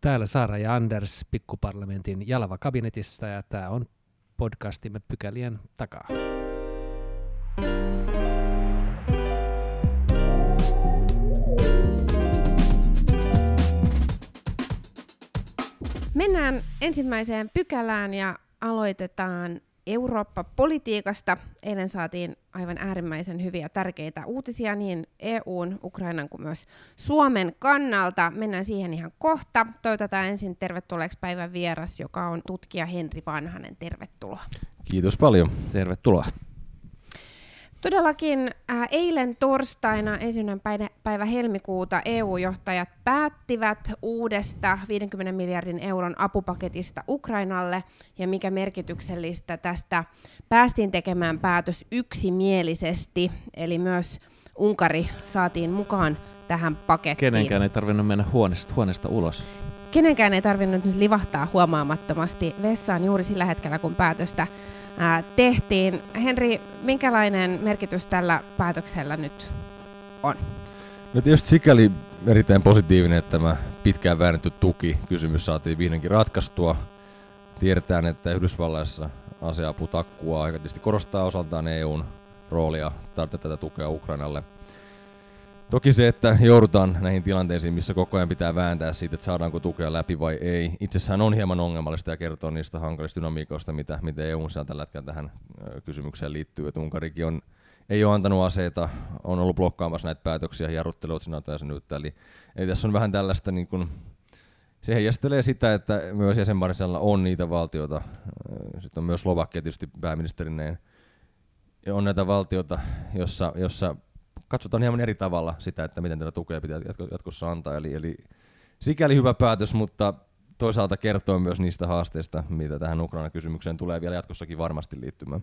Täällä Saara ja Anders pikkuparlamentin Jalava kabinetissa ja tämä on podcastimme pykälien takaa. Mennään ensimmäiseen pykälään ja aloitetaan Eurooppa-politiikasta. Eilen saatiin aivan äärimmäisen hyviä tärkeitä uutisia niin EUn, Ukrainan kuin myös Suomen kannalta. Mennään siihen ihan kohta. Toivotetaan ensin tervetulleeksi päivän vieras, joka on tutkija Henri Vanhanen. Tervetuloa. Kiitos paljon. Tervetuloa. Todellakin äh, eilen torstaina, ensimmäinen päivä, päivä helmikuuta, EU-johtajat päättivät uudesta 50 miljardin euron apupaketista Ukrainalle, ja mikä merkityksellistä tästä päästiin tekemään päätös yksimielisesti, eli myös Unkari saatiin mukaan tähän pakettiin. Kenenkään ei tarvinnut mennä huoneesta, huoneesta ulos. Kenenkään ei tarvinnut nyt livahtaa huomaamattomasti vessaan juuri sillä hetkellä, kun päätöstä tehtiin. Henri, minkälainen merkitys tällä päätöksellä nyt on? No tietysti sikäli erittäin positiivinen, että tämä pitkään väännetty tuki kysymys saatiin vihdoinkin ratkaistua. Tiedetään, että Yhdysvalloissa aseapu takkuaa aika tietysti korostaa osaltaan EUn roolia tarvita tätä tukea Ukrainalle – Toki se, että joudutaan näihin tilanteisiin, missä koko ajan pitää vääntää siitä, että saadaanko tukea läpi vai ei, itsessään on hieman ongelmallista ja kertoo niistä hankalista dynamiikoista, mitä, mitä EU on tällä hetkellä tähän kysymykseen liittyy. Että Unkarikin on, ei ole antanut aseita, on ollut blokkaamassa näitä päätöksiä, jarruttelut sinä jäsenyyttä. Eli, eli tässä on vähän tällaista, niin kuin, se heijastelee sitä, että myös jäsenmarisella on niitä valtioita, sitten on myös Slovakia tietysti pääministerineen, on näitä valtioita, jossa, jossa katsotaan hieman eri tavalla sitä, että miten tätä tukea pitää jatkossa antaa. Eli, eli sikäli hyvä päätös, mutta toisaalta kertoo myös niistä haasteista, mitä tähän Ukraina-kysymykseen tulee vielä jatkossakin varmasti liittymään.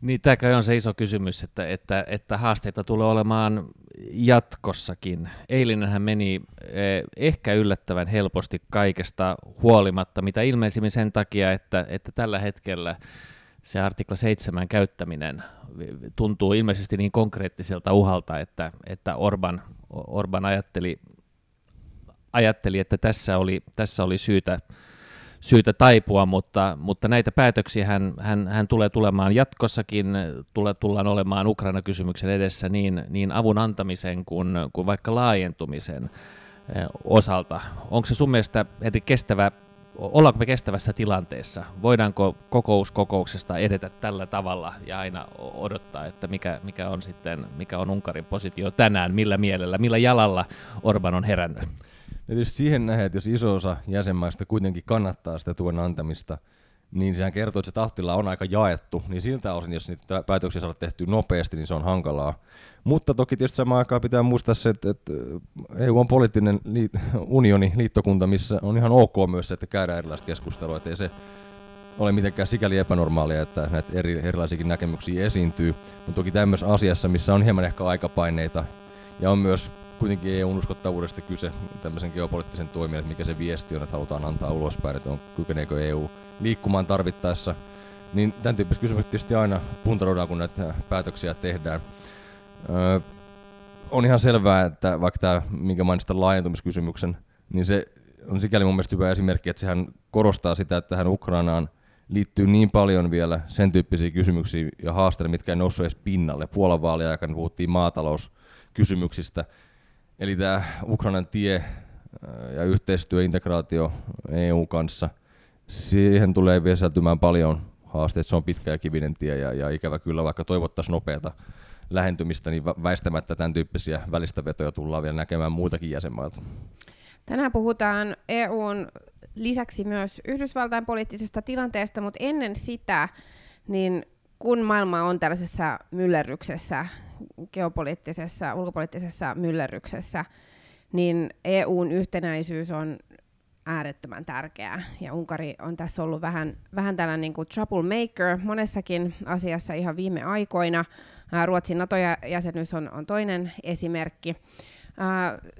Niin, tämä on se iso kysymys, että, että, että haasteita tulee olemaan jatkossakin. Eilinenhän meni eh, ehkä yllättävän helposti kaikesta huolimatta, mitä ilmeisimmin sen takia, että, että tällä hetkellä se artikla 7 käyttäminen tuntuu ilmeisesti niin konkreettiselta uhalta, että, että Orban, Orban ajatteli, ajatteli, että tässä oli, tässä oli syytä, syytä taipua, mutta, mutta näitä päätöksiä hän, hän, hän tulee tulemaan jatkossakin, tulee, tullaan olemaan Ukraina-kysymyksen edessä niin, niin avun antamisen kuin, kuin vaikka laajentumisen eh, osalta. Onko se sun mielestä kestävä ollaanko me kestävässä tilanteessa? Voidaanko kokous kokouksesta edetä tällä tavalla ja aina odottaa, että mikä, mikä on sitten, mikä on Unkarin positio tänään, millä mielellä, millä jalalla Orban on herännyt? Ja tietysti siihen nähdään, että jos iso osa jäsenmaista kuitenkin kannattaa sitä tuen antamista, niin sehän kertoo, että se tahtilla on aika jaettu, niin siltä osin, jos niitä päätöksiä saada tehtyä nopeasti, niin se on hankalaa. Mutta toki tietysti samaan aikaan pitää muistaa se, että, että EU on poliittinen liit, unioni, liittokunta, missä on ihan ok myös se, että käydään erilaista keskustelua, että ei se ole mitenkään sikäli epänormaalia, että näitä eri, erilaisiakin näkemyksiä esiintyy. Mutta toki tämmöisessä asiassa, missä on hieman ehkä aikapaineita ja on myös kuitenkin EUn uskottavuudesta kyse tämmöisen geopoliittisen toimijan, mikä se viesti on, että halutaan antaa ulospäin, että on, kykeneekö EU liikkumaan tarvittaessa. Niin tämän tyyppiset kysymykset tietysti aina puntaroidaan, kun näitä päätöksiä tehdään. Öö, on ihan selvää, että vaikka tämä, minkä mainitsit laajentumiskysymyksen, niin se on sikäli mun mielestä hyvä esimerkki, että sehän korostaa sitä, että tähän Ukrainaan liittyy niin paljon vielä sen tyyppisiä kysymyksiä ja haasteita, mitkä ei noussut edes pinnalle. Puolan vaalien aikana puhuttiin maatalouskysymyksistä. Eli tämä Ukrainan tie ja yhteistyö, integraatio EU kanssa, siihen tulee vielä paljon haasteita. Se on pitkä ja kivinen tie ja, ja ikävä kyllä, vaikka toivottaisiin nopeata lähentymistä, niin väistämättä tämän tyyppisiä välistä vetoja tullaan vielä näkemään muitakin jäsenmailta. Tänään puhutaan EUn lisäksi myös Yhdysvaltain poliittisesta tilanteesta, mutta ennen sitä, niin kun maailma on tällaisessa myllerryksessä, geopoliittisessa, ulkopoliittisessa myllerryksessä, niin EUn yhtenäisyys on äärettömän tärkeää. Ja Unkari on tässä ollut vähän, vähän tällainen niin kuin troublemaker monessakin asiassa ihan viime aikoina. Ruotsin NATO-jäsenyys on, on toinen esimerkki.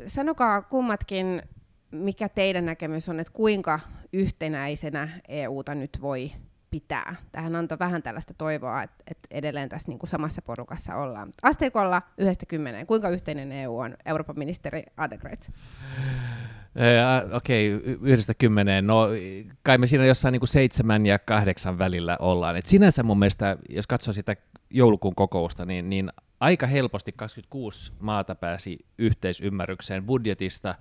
sanokaa kummatkin, mikä teidän näkemys on, että kuinka yhtenäisenä EUta nyt voi pitää. Tähän antoi vähän tällaista toivoa, että, että edelleen tässä niin kuin samassa porukassa ollaan. Asteikolla yhdestä kymmeneen, kuinka yhteinen EU on, Euroopan ministeri Adegreitz? Okei, okay, yhdestä kymmeneen. No kai me siinä jossain niin kuin seitsemän ja kahdeksan välillä ollaan. Et sinänsä mun mielestä, jos katsoo sitä joulukuun kokousta, niin, niin aika helposti 26 maata pääsi yhteisymmärrykseen budjetista,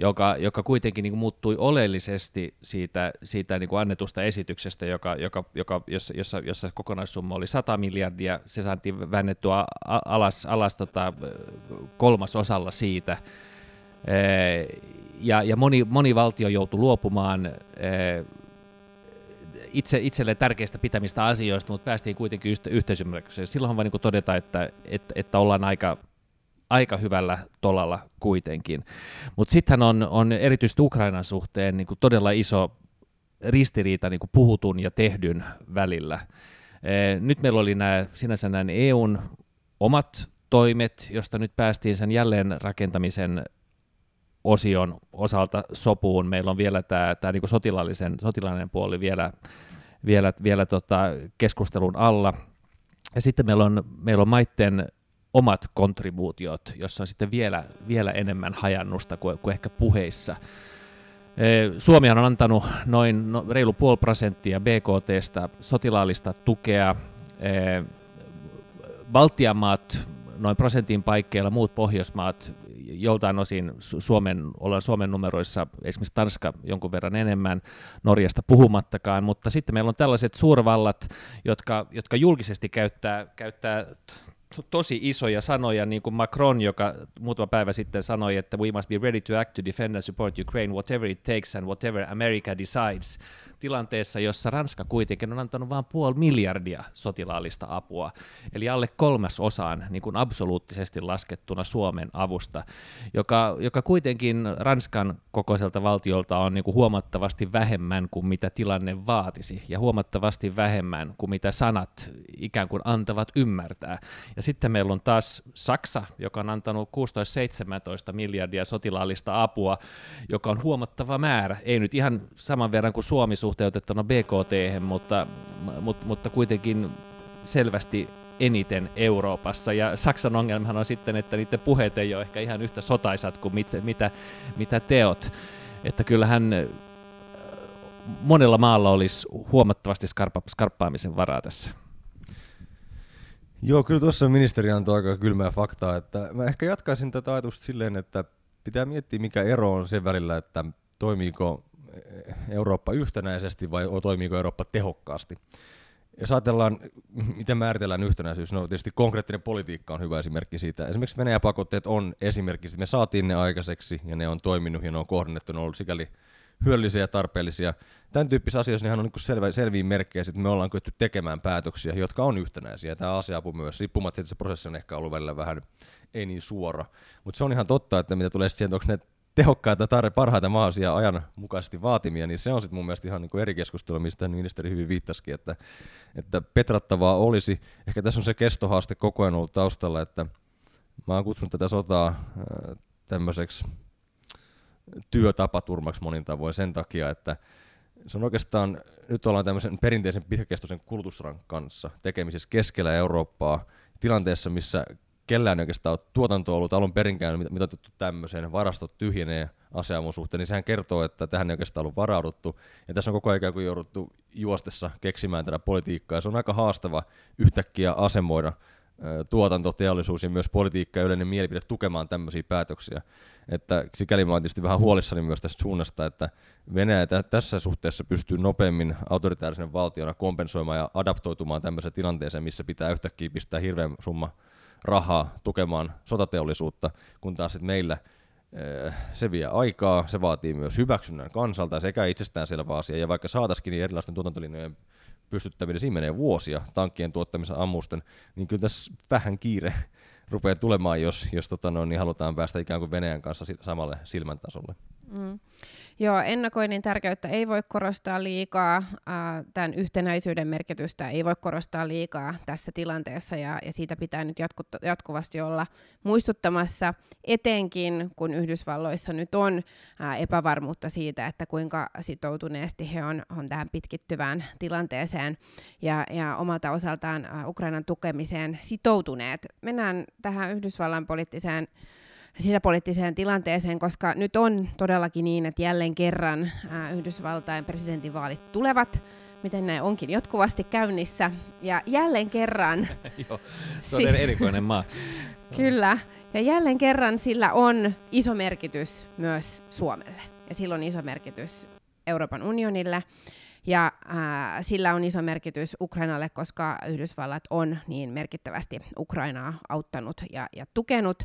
joka, joka kuitenkin niin kuin muuttui oleellisesti siitä, siitä niin kuin annetusta esityksestä, joka, joka, joka, jossa, jossa, jossa kokonaissumma oli 100 miljardia, se saatiin väännettyä alas, alas tota, kolmasosalla siitä, ja, ja moni, moni valtio joutui luopumaan itse, itselle tärkeistä pitämistä asioista, mutta päästiin kuitenkin yhteisymmärrykseen. Silloinhan voi niin todeta, että, että, että ollaan aika, aika hyvällä tolalla kuitenkin. Mutta sittenhän on, on erityisesti Ukrainan suhteen niin kuin todella iso ristiriita niin kuin puhutun ja tehdyn välillä. Nyt meillä oli nämä, sinänsä nämä EUn omat toimet, josta nyt päästiin sen jälleen rakentamisen osion osalta sopuun. Meillä on vielä tämä, tämä niin sotilaallisen, sotilaallinen puoli vielä, vielä, vielä tota keskustelun alla. Ja sitten meillä on, meillä on maitten omat kontribuutiot, jossa on sitten vielä, vielä enemmän hajannusta kuin, kuin ehkä puheissa. Suomi on antanut noin no, reilu puoli prosenttia BKTstä sotilaallista tukea. Baltian maat noin prosentin paikkeilla, muut Pohjoismaat joltain osin Suomen, ollaan Suomen numeroissa, esimerkiksi Tanska jonkun verran enemmän, Norjasta puhumattakaan, mutta sitten meillä on tällaiset suurvallat, jotka, jotka julkisesti käyttää, käyttää tosi isoja sanoja, niin kuin Macron, joka muutama päivä sitten sanoi, että we must be ready to act to defend and support Ukraine whatever it takes and whatever America decides tilanteessa, jossa Ranska kuitenkin on antanut vain puoli miljardia sotilaallista apua, eli alle kolmas osaan niin kuin absoluuttisesti laskettuna Suomen avusta, joka, joka kuitenkin Ranskan kokoiselta valtiolta on niin kuin huomattavasti vähemmän kuin mitä tilanne vaatisi, ja huomattavasti vähemmän kuin mitä sanat ikään kuin antavat ymmärtää. Ja sitten meillä on taas Saksa, joka on antanut 16-17 miljardia sotilaallista apua, joka on huomattava määrä, ei nyt ihan saman verran kuin Suomi suhteutettuna BKT, mutta, mutta, mutta kuitenkin selvästi eniten Euroopassa. Ja Saksan ongelmahan on sitten, että niiden puheet ei ole ehkä ihan yhtä sotaisat kuin mit, mitä, mitä teot. Että kyllähän äh, monella maalla olisi huomattavasti skarpa, skarppaamisen varaa tässä. Joo, kyllä tuossa ministeri antoi aika kylmää faktaa, että mä ehkä jatkaisin tätä ajatusta silleen, että pitää miettiä mikä ero on sen välillä, että toimiiko Eurooppa yhtenäisesti vai toimiiko Eurooppa tehokkaasti. Jos ajatellaan, miten määritellään yhtenäisyys, no tietysti konkreettinen politiikka on hyvä esimerkki siitä. Esimerkiksi Venäjän pakotteet on esimerkki, me saatiin ne aikaiseksi ja ne on toiminut ja ne on kohdennettu, ne on ollut sikäli hyödyllisiä ja tarpeellisia. Tämän tyyppisissä asioissa on niin selvä, selviä merkkejä, että me ollaan kyetty tekemään päätöksiä, jotka on yhtenäisiä. Tämä asiapu myös, riippumatta että se prosessi on ehkä ollut välillä vähän ei niin suora. Mutta se on ihan totta, että mitä tulee siihen, onko ne tehokkaita tarve parhaita mahdollisia ajan mukaisesti vaatimia, niin se on sitten mun mielestä ihan niin kuin eri keskustelu, mistä ministeri hyvin viittasikin, että, että petrattavaa olisi. Ehkä tässä on se kestohaaste koko ajan ollut taustalla, että mä oon kutsunut tätä sotaa äh, tämmöiseksi työtapaturmaksi monin tavoin sen takia, että se on oikeastaan, nyt ollaan tämmöisen perinteisen pitkäkestoisen kulutusran kanssa tekemisissä keskellä Eurooppaa, tilanteessa, missä kellään oikeastaan ole tuotanto ollut alun perinkään mitoitettu tämmöiseen, varastot tyhjenee aseavun suhteen, niin sehän kertoo, että tähän ei oikeastaan ollut varauduttu. Ja tässä on koko ajan kuin jouduttu juostessa keksimään tätä politiikkaa, ja se on aika haastava yhtäkkiä asemoida tuotanto, teollisuus ja myös politiikka ja yleinen mielipide tukemaan tämmöisiä päätöksiä. Että sikäli mä olen tietysti vähän huolissani myös tästä suunnasta, että Venäjä tässä suhteessa pystyy nopeammin autoritaarisen valtiona kompensoimaan ja adaptoitumaan tämmöiseen tilanteeseen, missä pitää yhtäkkiä pistää hirveän summa rahaa tukemaan sotateollisuutta, kun taas sitten meillä eh, se vie aikaa, se vaatii myös hyväksynnän kansalta sekä itsestäänselvä asia, ja vaikka saataisiin niin erilaisten tuotantolinjojen pystyttäminen, siinä menee vuosia tankkien tuottamisen ammusten, niin kyllä tässä vähän kiire rupeaa tulemaan, jos, jos tota no, niin halutaan päästä ikään kuin Venäjän kanssa samalle silmän tasolle. Mm. Joo, ennakoinnin tärkeyttä ei voi korostaa liikaa, tämän yhtenäisyyden merkitystä ei voi korostaa liikaa tässä tilanteessa, ja, ja siitä pitää nyt jatku, jatkuvasti olla muistuttamassa, etenkin kun Yhdysvalloissa nyt on epävarmuutta siitä, että kuinka sitoutuneesti he on, on tähän pitkittyvään tilanteeseen ja, ja omalta osaltaan Ukrainan tukemiseen sitoutuneet. Mennään tähän Yhdysvallan poliittiseen sisäpoliittiseen tilanteeseen, koska nyt on todellakin niin, että jälleen kerran Yhdysvaltain presidentinvaalit tulevat, miten ne onkin jatkuvasti käynnissä, ja jälleen kerran... Joo, se on erikoinen maa. Kyllä, ja jälleen kerran sillä on iso merkitys myös Suomelle, ja sillä on iso merkitys Euroopan unionille. Ja äh, sillä on iso merkitys Ukrainalle, koska Yhdysvallat on niin merkittävästi Ukrainaa auttanut ja, ja tukenut,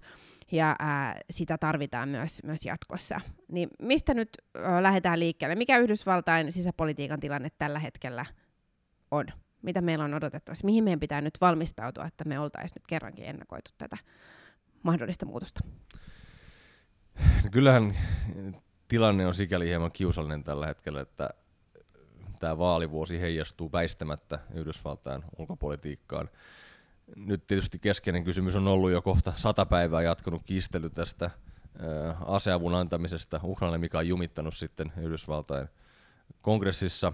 ja äh, sitä tarvitaan myös, myös jatkossa. Niin mistä nyt äh, lähdetään liikkeelle? Mikä Yhdysvaltain sisäpolitiikan tilanne tällä hetkellä on? Mitä meillä on odotettavassa? Mihin meidän pitää nyt valmistautua, että me oltaisiin nyt kerrankin ennakoitu tätä mahdollista muutosta? No kyllähän tilanne on sikäli hieman kiusallinen tällä hetkellä, että tämä vaalivuosi heijastuu väistämättä Yhdysvaltain ulkopolitiikkaan. Nyt tietysti keskeinen kysymys on ollut jo kohta sata päivää jatkunut kiistely tästä aseavun antamisesta Ukrainalle, mikä on jumittanut sitten Yhdysvaltain kongressissa.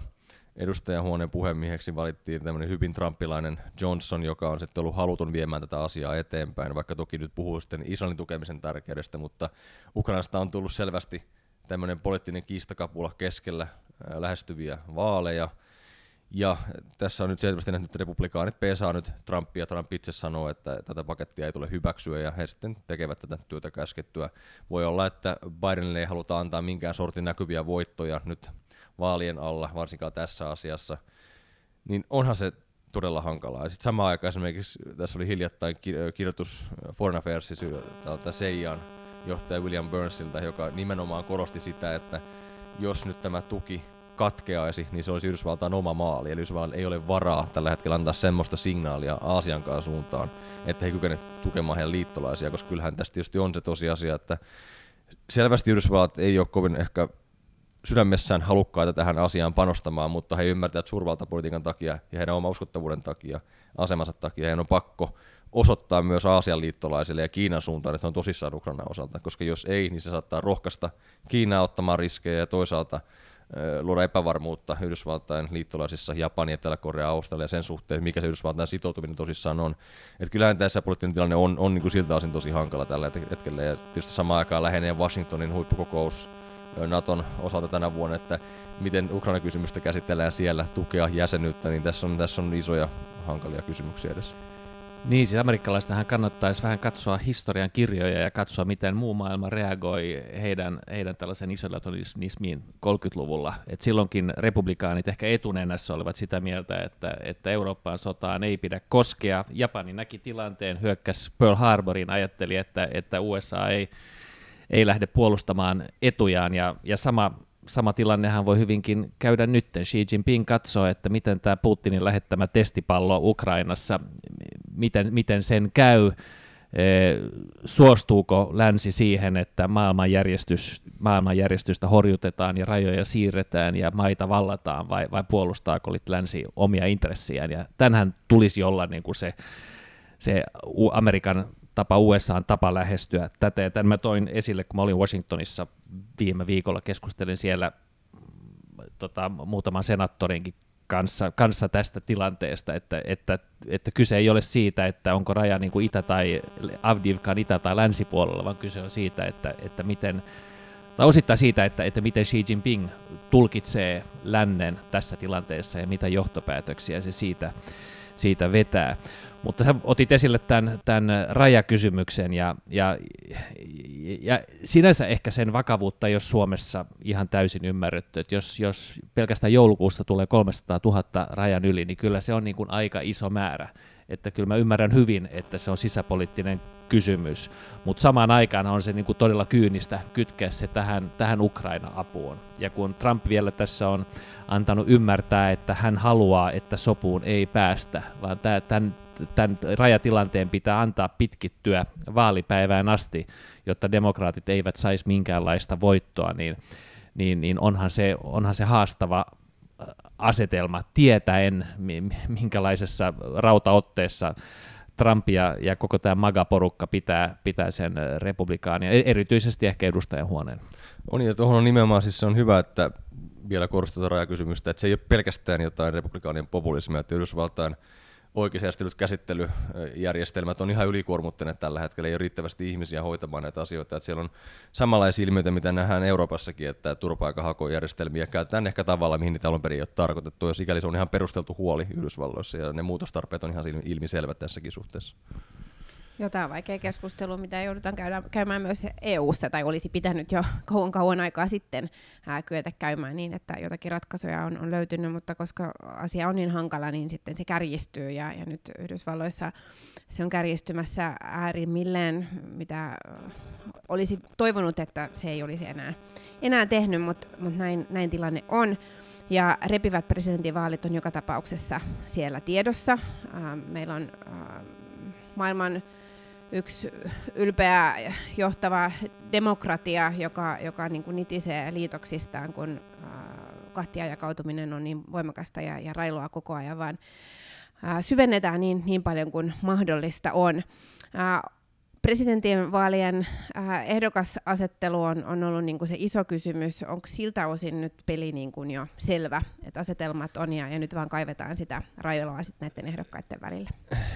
Edustajahuoneen puhemieheksi valittiin tämmöinen hyvin trumpilainen Johnson, joka on sitten ollut haluton viemään tätä asiaa eteenpäin, vaikka toki nyt puhuu sitten Israelin tukemisen tärkeydestä, mutta Ukrainasta on tullut selvästi tämmöinen poliittinen kiistakapula keskellä lähestyviä vaaleja. Ja tässä on nyt selvästi nähty, että republikaanit pesaa nyt Trumpia. Trump itse sanoo, että tätä pakettia ei tule hyväksyä ja he sitten tekevät tätä työtä käskettyä. Voi olla, että Bidenille ei haluta antaa minkään sortin näkyviä voittoja nyt vaalien alla, varsinkaan tässä asiassa. Niin onhan se todella hankalaa. Sitten samaan aikaan esimerkiksi tässä oli hiljattain kirjoitus Foreign Affairsissa täältä Seijan johtaja William Burnsilta, joka nimenomaan korosti sitä, että jos nyt tämä tuki katkeaisi, niin se olisi Yhdysvaltain oma maali. Eli Yhdysvaltain ei ole varaa tällä hetkellä antaa semmoista signaalia Aasiankaan suuntaan, että he kykene tukemaan heidän liittolaisia, koska kyllähän tästä tietysti on se tosiasia, että selvästi Yhdysvallat ei ole kovin ehkä sydämessään halukkaita tähän asiaan panostamaan, mutta he ymmärtävät suurvaltapolitiikan takia ja heidän oma uskottavuuden takia, asemansa takia, heidän on pakko osoittaa myös Aasian liittolaisille ja Kiinan suuntaan, että on tosissaan Ukrainan osalta, koska jos ei, niin se saattaa rohkaista Kiinaa ottamaan riskejä ja toisaalta luoda epävarmuutta Yhdysvaltain liittolaisissa, Japani, Etelä-Korea, Australia sen suhteen, mikä se Yhdysvaltain sitoutuminen tosissaan on. Että kyllähän tässä poliittinen tilanne on, on niin kuin siltä osin tosi hankala tällä hetkellä, ja tietysti samaan aikaan lähenee Washingtonin huippukokous Naton osalta tänä vuonna, että miten Ukraina-kysymystä käsitellään siellä, tukea jäsenyyttä, niin tässä on, tässä on isoja hankalia kysymyksiä edessä. Niin, siis amerikkalaistahan kannattaisi vähän katsoa historian kirjoja ja katsoa, miten muu maailma reagoi heidän, heidän tällaisen isolationismiin 30-luvulla. Et silloinkin republikaanit ehkä etunenässä olivat sitä mieltä, että, että Eurooppaan sotaan ei pidä koskea. Japani näki tilanteen, hyökkäsi Pearl Harborin, ajatteli, että, että USA ei, ei lähde puolustamaan etujaan, ja, ja sama sama tilannehan voi hyvinkin käydä nyt. Xi Jinping katsoo, että miten tämä Putinin lähettämä testipallo Ukrainassa, miten, miten sen käy, e, suostuuko länsi siihen, että maailmanjärjestys, maailmanjärjestystä horjutetaan ja rajoja siirretään ja maita vallataan, vai, vai puolustaako länsi omia intressiään. Ja tulisi olla niin kuin se, se Amerikan tapa USAn tapa lähestyä tätä. Ja tämän mä toin esille, kun mä olin Washingtonissa viime viikolla, keskustelin siellä tota, muutaman senaattorinkin kanssa, kanssa tästä tilanteesta, että, että, että kyse ei ole siitä, että onko raja niin kuin itä- tai Avdivkan itä- tai länsipuolella, vaan kyse on siitä, että, että miten, tai osittain siitä, että, että miten Xi Jinping tulkitsee lännen tässä tilanteessa ja mitä johtopäätöksiä se siitä, siitä vetää. Mutta sä otit esille tämän, tämän rajakysymyksen ja, ja, ja sinänsä ehkä sen vakavuutta, jos Suomessa ihan täysin ymmärretty, että jos, jos pelkästään joulukuussa tulee 300 000 rajan yli, niin kyllä se on niin kuin aika iso määrä. Että kyllä mä ymmärrän hyvin, että se on sisäpoliittinen kysymys, mutta samaan aikaan on se niin kuin todella kyynistä kytkeä se tähän, tähän Ukraina-apuun. Ja kun Trump vielä tässä on antanut ymmärtää, että hän haluaa, että sopuun ei päästä, vaan tämän, tämän rajatilanteen pitää antaa pitkittyä vaalipäivään asti, jotta demokraatit eivät saisi minkäänlaista voittoa, niin, niin, niin onhan, se, onhan se haastava äh, asetelma tietäen, minkälaisessa rautaotteessa Trump ja, ja koko tämä MAGA-porukka pitää, pitää sen äh, republikaania, e-, erityisesti ehkä edustajahuoneen. On ja tuohon on nimenomaan siis se on hyvä, että vielä korostetaan rajakysymystä, että se ei ole pelkästään jotain republikaanien populismia, että Yhdysvaltain oikeusjärjestelyt, käsittelyjärjestelmät on ihan ylikuormuttuneet tällä hetkellä, ei ole riittävästi ihmisiä hoitamaan näitä asioita. Että siellä on samanlaisia ilmiöitä, mitä nähdään Euroopassakin, että turvapaikanhakojärjestelmiä käytetään ehkä tavalla, mihin niitä alun perin ei ole tarkoitettu, jos ikäli se on ihan perusteltu huoli Yhdysvalloissa, ja ne muutostarpeet on ihan ilmiselvät tässäkin suhteessa. Jotain vaikea keskustelua, mitä joudutaan käydä, käymään myös EU-ssa, tai olisi pitänyt jo kauan kauan aikaa sitten ää, kyetä käymään niin, että jotakin ratkaisuja on, on löytynyt, mutta koska asia on niin hankala, niin sitten se kärjistyy, ja, ja nyt Yhdysvalloissa se on kärjistymässä äärimmilleen, mitä olisi toivonut, että se ei olisi enää, enää tehnyt, mutta, mutta näin, näin tilanne on. Ja repivät presidentinvaalit on joka tapauksessa siellä tiedossa. Meillä on maailman yksi ylpeä johtava demokratia, joka, joka niin kuin nitisee liitoksistaan, kun äh, kahtiajakautuminen on niin voimakasta ja, ja railoa koko ajan, vaan äh, syvennetään niin, niin paljon kuin mahdollista on. Äh, presidentinvaalien äh, ehdokasasettelu on, on ollut niin kuin se iso kysymys. Onko siltä osin nyt peli niin kuin jo selvä, että asetelmat on ja, ja nyt vaan kaivetaan sitä rajoloa sitten näiden ehdokkaiden välillä?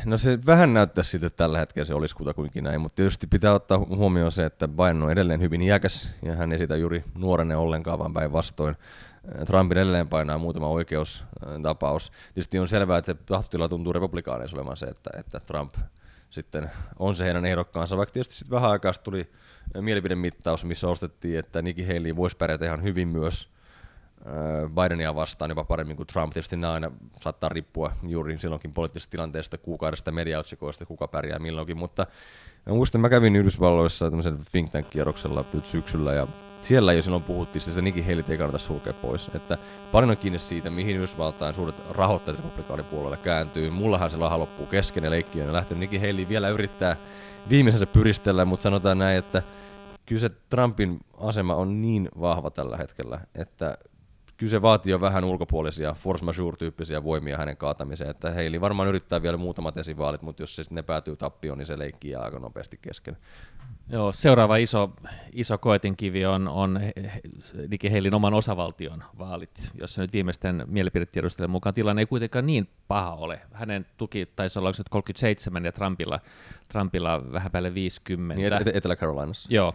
No se vähän näyttää siltä, että tällä hetkellä se olisi kutakuinkin näin, mutta tietysti pitää ottaa huomioon se, että Biden on edelleen hyvin iäkäs ja hän ei sitä juuri nuorenne ollenkaan, vaan päinvastoin. Trumpin edelleen painaa muutama oikeustapaus. Tietysti on selvää, että se tahtotila tuntuu republikaaneissa olevan se, että, että Trump – sitten on se heidän ehdokkaansa, vaikka tietysti sitten vähän aikaa tuli mielipidemittaus, missä ostettiin, että Nikki Haley voisi pärjätä ihan hyvin myös Bidenia vastaan jopa paremmin kuin Trump. Tietysti nämä aina saattaa riippua juuri silloinkin poliittisesta tilanteesta, kuukaudesta, mediaotsikoista, kuka pärjää milloinkin, mutta muistan, mä kävin Yhdysvalloissa tämmöisen think tank-kierroksella nyt syksyllä ja siellä jo silloin puhuttiin, että Nikki Haley ei kannata sulkea pois. Että paljon on kiinni siitä, mihin Yhdysvaltain suuret rahoittajat republikaanipuolelle kääntyy. Mullahan se laha loppuu kesken ja leikki on lähtenyt. Nikki Haley vielä yrittää viimeisensä pyristellä, mutta sanotaan näin, että kyllä se Trumpin asema on niin vahva tällä hetkellä, että kyllä se vaatii jo vähän ulkopuolisia force majeure-tyyppisiä voimia hänen kaatamiseen, että Heili varmaan yrittää vielä muutamat esivaalit, mutta jos se ne päätyy tappioon, niin se leikki jää aika nopeasti kesken. Joo, seuraava iso, iso koetinkivi on, on Nikki Heilin oman osavaltion vaalit, jossa nyt viimeisten mielipidetiedustelujen mukaan tilanne ei kuitenkaan niin paha ole. Hänen tuki taisi olla 37 ja Trumpilla, Trumpilla vähän päälle 50. Niin Etelä-Carolinassa. Joo,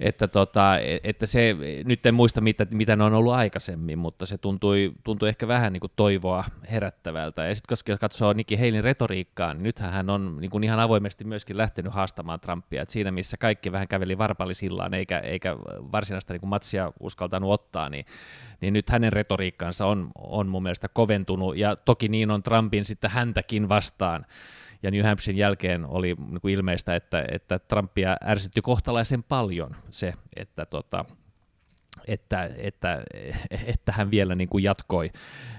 että, tota, että se, nyt en muista mitä, mitä ne on ollut aikaisemmin, mutta se tuntui, tuntui ehkä vähän niin kuin toivoa herättävältä. Ja sitten koska katsoo Nikki Heilin retoriikkaa, niin nythän hän on niin kuin ihan avoimesti myöskin lähtenyt haastamaan Trumpia. Et siinä missä kaikki vähän käveli varpallisillaan eikä, eikä varsinaista niin kuin matsia uskaltanut ottaa, niin, niin nyt hänen retoriikkaansa on, on mun mielestä koventunut. Ja toki niin on Trumpin sitten häntäkin vastaan ja New Hampshiren jälkeen oli niin kuin ilmeistä, että, että Trumpia ärsytti kohtalaisen paljon se, että tota, että, että, että hän vielä niin kuin jatkoi,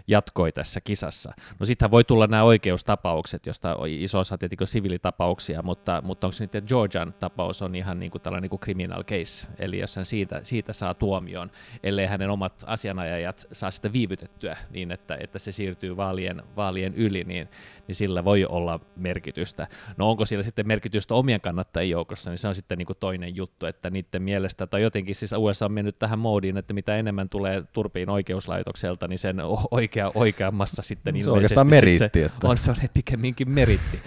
jatkoi tässä kisassa. No sittenhän voi tulla nämä oikeustapaukset, josta iso osa tietenkin sivilitapauksia, mutta, mutta onko se nyt Georgian tapaus on ihan niin kuin tällainen niin kuin criminal case, eli jos hän siitä, siitä saa tuomion, ellei hänen omat asianajajat saa sitä viivytettyä niin, että, että se siirtyy vaalien, vaalien yli, niin, niin sillä voi olla merkitystä. No onko sillä sitten merkitystä omien kannattajien joukossa, niin se on sitten niin kuin toinen juttu, että niiden mielestä, tai jotenkin siis USA on mennyt tähän moodiin, että mitä enemmän tulee turpiin oikeuslaitokselta, niin sen oikea, oikeammassa sitten se ilmeisesti meritti, se, että... on, se on pikemminkin meritti.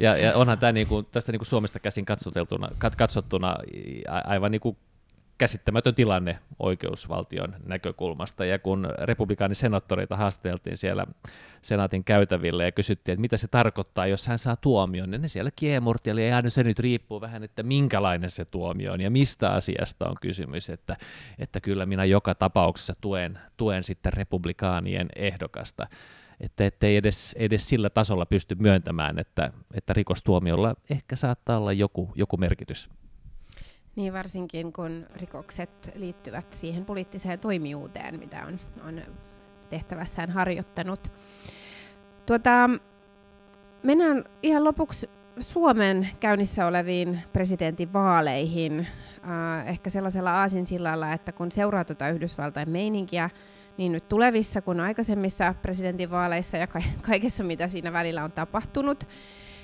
ja, ja onhan tämä niin kuin, tästä niin kuin Suomesta käsin katsottuna, katsottuna aivan niin kuin käsittämätön tilanne oikeusvaltion näkökulmasta. Ja kun republikaanisenattoreita haasteltiin siellä senaatin käytäville ja kysyttiin, että mitä se tarkoittaa, jos hän saa tuomion, niin ne siellä kiemurteli, ja se nyt riippuu vähän, että minkälainen se tuomio on ja mistä asiasta on kysymys, että, että kyllä minä joka tapauksessa tuen, tuen sitten republikaanien ehdokasta että ettei edes, edes sillä tasolla pysty myöntämään, että, että rikostuomiolla ehkä saattaa olla joku, joku merkitys. Niin varsinkin kun rikokset liittyvät siihen poliittiseen toimijuuteen, mitä on, on tehtävässään harjoittanut. Tuota, mennään ihan lopuksi Suomen käynnissä oleviin presidentinvaaleihin. Äh, ehkä sellaisella aasinsillalla, että kun seuraa tuota Yhdysvaltain meininkiä, niin nyt tulevissa kuin aikaisemmissa presidentinvaaleissa ja ka- kaikessa, mitä siinä välillä on tapahtunut,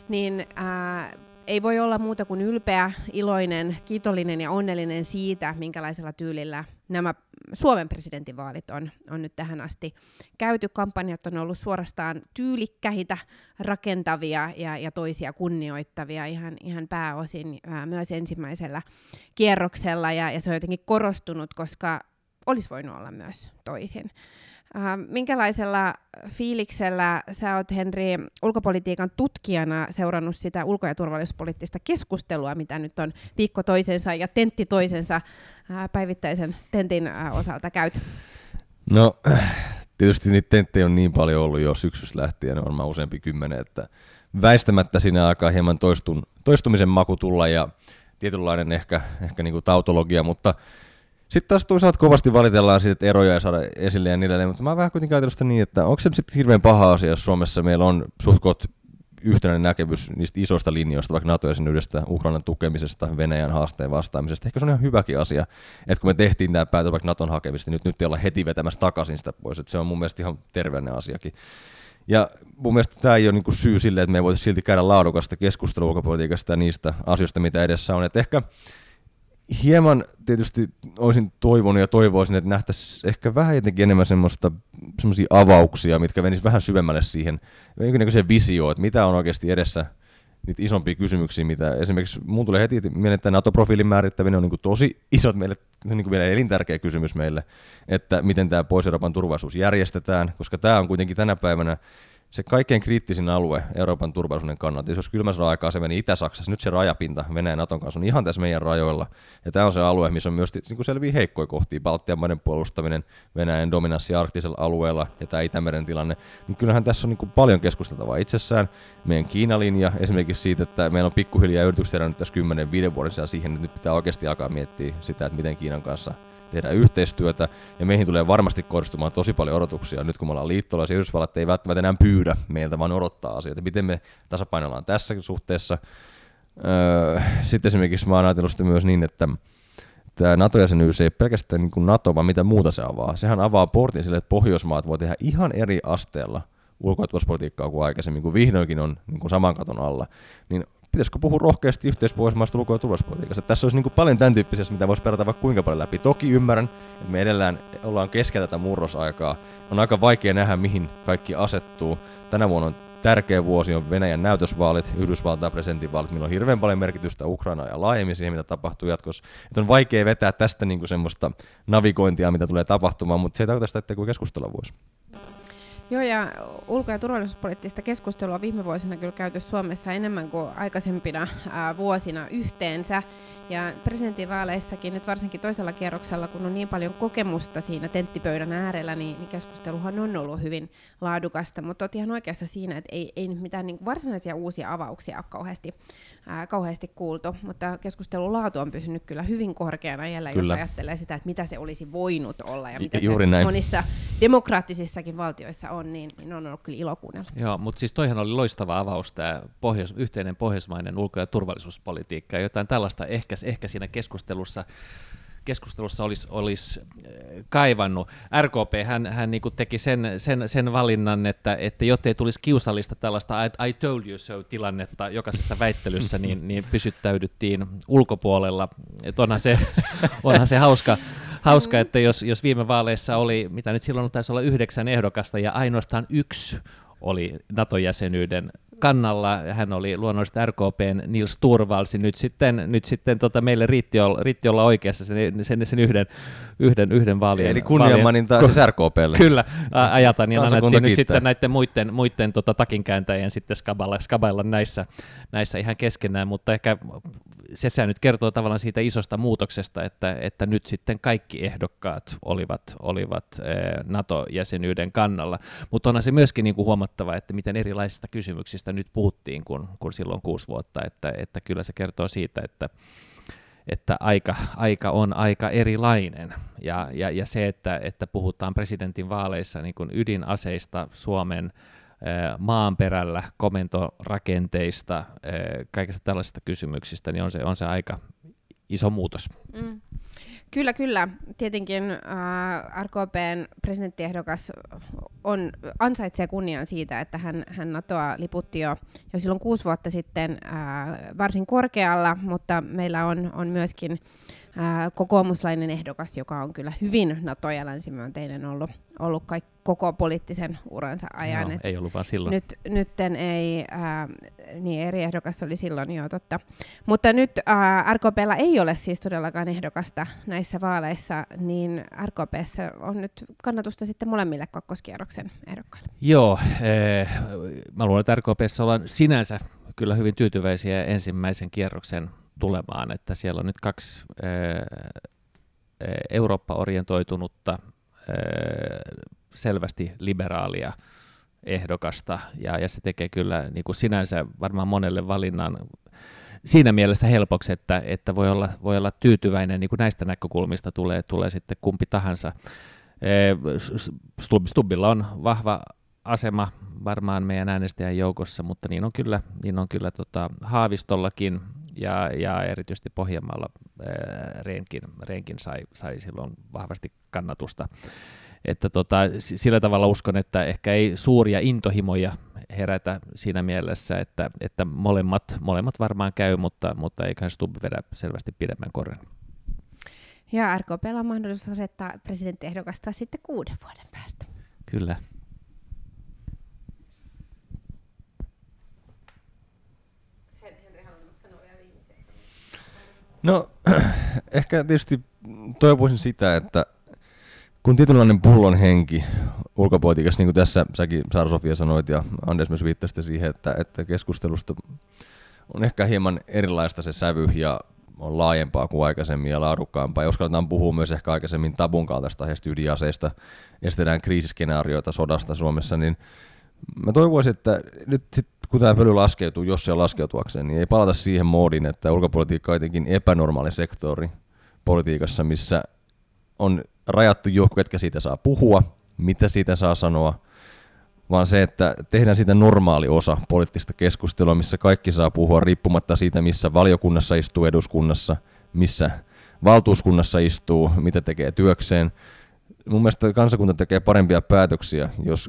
niin äh, ei voi olla muuta kuin ylpeä, iloinen, kiitollinen ja onnellinen siitä, minkälaisella tyylillä nämä Suomen presidentinvaalit on, on nyt tähän asti käyty. Kampanjat on ollut suorastaan tyylikkäitä, rakentavia ja, ja toisia kunnioittavia ihan, ihan pääosin ää, myös ensimmäisellä kierroksella, ja, ja se on jotenkin korostunut, koska olisi voinut olla myös toisin. Äh, minkälaisella fiiliksellä sä oot, Henri, ulkopolitiikan tutkijana seurannut sitä ulko- ja turvallisuuspoliittista keskustelua, mitä nyt on viikko toisensa ja tentti toisensa äh, päivittäisen tentin äh, osalta käyty? No, tietysti niitä tenttejä on niin paljon ollut jo syksystä lähtien, on varmaan useampi kymmenen, että väistämättä siinä alkaa hieman toistun, toistumisen maku tulla ja tietynlainen ehkä, ehkä niin kuin tautologia, mutta sitten taas toisaalta kovasti valitellaan siitä, että eroja ei saada esille ja niin edelleen, mutta mä vähän kuitenkin ajatellut sitä niin, että onko se sitten hirveän paha asia, jos Suomessa meillä on suhtkot yhtenäinen näkemys niistä isoista linjoista, vaikka NATO-jäsenyydestä, Ukrainan tukemisesta, Venäjän haasteen vastaamisesta. Ehkä se on ihan hyväkin asia, että kun me tehtiin tämä päätös vaikka Naton hakemista, niin nyt, nyt ei olla heti vetämässä takaisin sitä pois, että se on mun mielestä ihan terveellinen asiakin. Ja mun mielestä tämä ei ole niinku syy sille, että me voitaisiin silti käydä laadukasta keskustelua ulkopolitiikasta ja niistä asioista, mitä edessä on. Et ehkä hieman tietysti olisin toivonut ja toivoisin, että nähtäisiin ehkä vähän jotenkin enemmän semmoista, semmoisia avauksia, mitkä menisivät vähän syvemmälle siihen, se visio, että mitä on oikeasti edessä. Niitä isompia kysymyksiä, mitä esimerkiksi mun tulee heti mieleen, että NATO-profiilin määrittäminen on niin kuin tosi iso, meille, niin kuin vielä elintärkeä kysymys meille, että miten tämä pois Euroopan turvallisuus järjestetään, koska tämä on kuitenkin tänä päivänä se kaikkein kriittisin alue Euroopan turvallisuuden kannalta. Jos kylmä sodan aikaa se meni Itä-Saksassa, nyt se rajapinta Venäjän Naton kanssa on ihan tässä meidän rajoilla. Ja tämä on se alue, missä on myös niin selviä heikkoja kohtia, Baltian maiden puolustaminen, Venäjän dominanssi arktisella alueella ja tämä Itämeren tilanne. Niin kyllähän tässä on niin paljon keskusteltavaa itsessään. Meidän Kiinalinja esimerkiksi siitä, että meillä on pikkuhiljaa yritykset herännyt tässä 10-5 vuoden siihen, että nyt pitää oikeasti alkaa miettiä sitä, että miten Kiinan kanssa tehdään yhteistyötä, ja meihin tulee varmasti kohdistumaan tosi paljon odotuksia. Nyt kun me ollaan liittolaisia, Yhdysvallat ei välttämättä enää pyydä meiltä, vaan odottaa asioita. Miten me tasapainoillaan tässä suhteessa. Öö, sitten esimerkiksi mä oon ajatellut sitä myös niin, että tämä NATO-jäsenyys ei pelkästään niin kuin NATO, vaan mitä muuta se avaa. Sehän avaa portin sille, että Pohjoismaat voi tehdä ihan eri asteella ulko- ja kuin aikaisemmin, kun vihdoinkin on niin kuin saman katon alla. Niin pitäisikö puhua rohkeasti yhteispohjoismaista ulko- ja turvallisuuspolitiikasta. Tässä olisi niin kuin paljon tämän tyyppisessä, mitä voisi perata vaikka kuinka paljon läpi. Toki ymmärrän, että me edellään ollaan keskellä tätä murrosaikaa. On aika vaikea nähdä, mihin kaikki asettuu. Tänä vuonna on tärkeä vuosi on Venäjän näytösvaalit, Yhdysvaltain presidentinvaalit, millä on hirveän paljon merkitystä Ukraina ja laajemmin siihen, mitä tapahtuu jatkossa. Että on vaikea vetää tästä niin kuin semmoista navigointia, mitä tulee tapahtumaan, mutta se ei tarkoita sitä, että keskustella voisi. Joo, ja ulko- ja turvallisuuspoliittista keskustelua viime vuosina kyllä käyty Suomessa enemmän kuin aikaisempina ää, vuosina yhteensä. Ja presidentinvaaleissakin nyt varsinkin toisella kierroksella, kun on niin paljon kokemusta siinä tenttipöydän äärellä, niin, niin keskusteluhan on ollut hyvin laadukasta. Mutta olet ihan oikeassa siinä, että ei, ei nyt mitään niin varsinaisia uusia avauksia ole kauheasti, ää, kauheasti kuultu. Mutta keskustelun laatu on pysynyt kyllä hyvin korkeana jälleen, kyllä. jos ajattelee sitä, että mitä se olisi voinut olla ja mitä Juuri se näin. monissa demokraattisissakin valtioissa on, niin, niin on ollut kyllä ilo kuunnella. Joo, mutta siis toihan oli loistava avaus tämä pohjois, yhteinen pohjoismainen ulko- ja turvallisuuspolitiikka. Jotain tällaista ehkä ehkä siinä keskustelussa keskustelussa olisi, olisi äh, kaivannut. RKP hän, hän niin teki sen, sen, sen valinnan, että, että jottei tulisi kiusallista tällaista I, I told you so tilannetta jokaisessa väittelyssä, niin, niin pysyttäydyttiin ulkopuolella. Et onhan, se, onhan se hauska, hauska, että jos, jos viime vaaleissa oli, mitä nyt silloin taisi olla yhdeksän ehdokasta ja ainoastaan yksi oli NATO-jäsenyyden kannalla. Hän oli luonnollisesti RKPn Nils Turvalsi. Nyt sitten, nyt sitten tota, meille riitti olla, riitti olla oikeassa sen, sen, sen yhden, yhden, yhden vaalien. Eli kunnianmaninta siis RKPlle. Kyllä, ajatan. Ja annettiin nyt sitten näiden muiden, muiden tota, takinkääntäjien sitten skabailla, skabailla näissä, näissä ihan keskenään, mutta ehkä se, se nyt kertoo tavallaan siitä isosta muutoksesta, että, että nyt sitten kaikki ehdokkaat olivat, olivat NATO-jäsenyyden kannalla. Mutta onhan se myöskin niin kuin huomattava, että miten erilaisista kysymyksistä nyt puhuttiin kuin, kuin silloin kuusi vuotta, että, että kyllä se kertoo siitä, että, että aika, aika on aika erilainen. Ja, ja, ja se, että, että puhutaan presidentin vaaleissa niin kuin ydinaseista Suomen maanperällä, komentorakenteista, kaikista tällaisista kysymyksistä, niin on se, on se aika iso muutos. Mm. Kyllä, kyllä. Tietenkin äh, RKPn presidenttiehdokas on, ansaitsee kunnian siitä, että hän, hän NATOa liputti jo, jo silloin kuusi vuotta sitten äh, varsin korkealla, mutta meillä on, on myöskin ää, kokoomuslainen ehdokas, joka on kyllä hyvin NATO- ja länsimyönteinen ollut, ollut kaik, koko poliittisen uransa ajan. No, ei ollut vaan silloin. Nyt, nytten ei, ää, niin eri ehdokas oli silloin jo totta. Mutta nyt ää, RKPllä ei ole siis todellakaan ehdokasta näissä vaaleissa, niin RKPssä on nyt kannatusta sitten molemmille kakkoskierroksen ehdokkaille. Joo, ee, mä luulen, että RKPssä ollaan sinänsä kyllä hyvin tyytyväisiä ensimmäisen kierroksen tulemaan, että siellä on nyt kaksi Eurooppa-orientoitunutta, selvästi liberaalia ehdokasta, ja, ja se tekee kyllä niin kuin sinänsä varmaan monelle valinnan siinä mielessä helpoksi, että, että voi, olla, voi olla tyytyväinen, niin kuin näistä näkökulmista tulee, tulee sitten kumpi tahansa. Stubbilla on vahva asema varmaan meidän äänestäjän joukossa, mutta niin on kyllä, niin on kyllä tota, Haavistollakin ja, ja erityisesti Pohjanmaalla ää, Reenkin, Reenkin sai, sai silloin vahvasti kannatusta. Että tota, sillä tavalla uskon, että ehkä ei suuria intohimoja herätä siinä mielessä, että, että molemmat, molemmat varmaan käy, mutta, mutta eiköhän Stubb vedä selvästi pidemmän korren. Ja RKP on mahdollisuus asettaa presidenttiehdokasta sitten kuuden vuoden päästä. Kyllä. No, ehkä tietysti toivoisin sitä, että kun tietynlainen pullon henki ulkopolitiikassa, niin kuin tässä säkin Saara Sofia sanoit ja Anders myös viittasi siihen, että, että keskustelusta on ehkä hieman erilaista se sävy ja on laajempaa kuin aikaisemmin ja laadukkaampaa. Ja uskalletaan puhua myös ehkä aikaisemmin tabun kaltaista aiheesta ydinaseista, estetään kriisiskenaarioita sodasta Suomessa, niin mä toivoisin, että nyt sit, kun tämä pöly laskeutuu, jos se on laskeutuakseen, niin ei palata siihen moodiin, että ulkopolitiikka on jotenkin epänormaali sektori politiikassa, missä on rajattu joku, ketkä siitä saa puhua, mitä siitä saa sanoa, vaan se, että tehdään siitä normaali osa poliittista keskustelua, missä kaikki saa puhua riippumatta siitä, missä valiokunnassa istuu eduskunnassa, missä valtuuskunnassa istuu, mitä tekee työkseen. Mun mielestä kansakunta tekee parempia päätöksiä, jos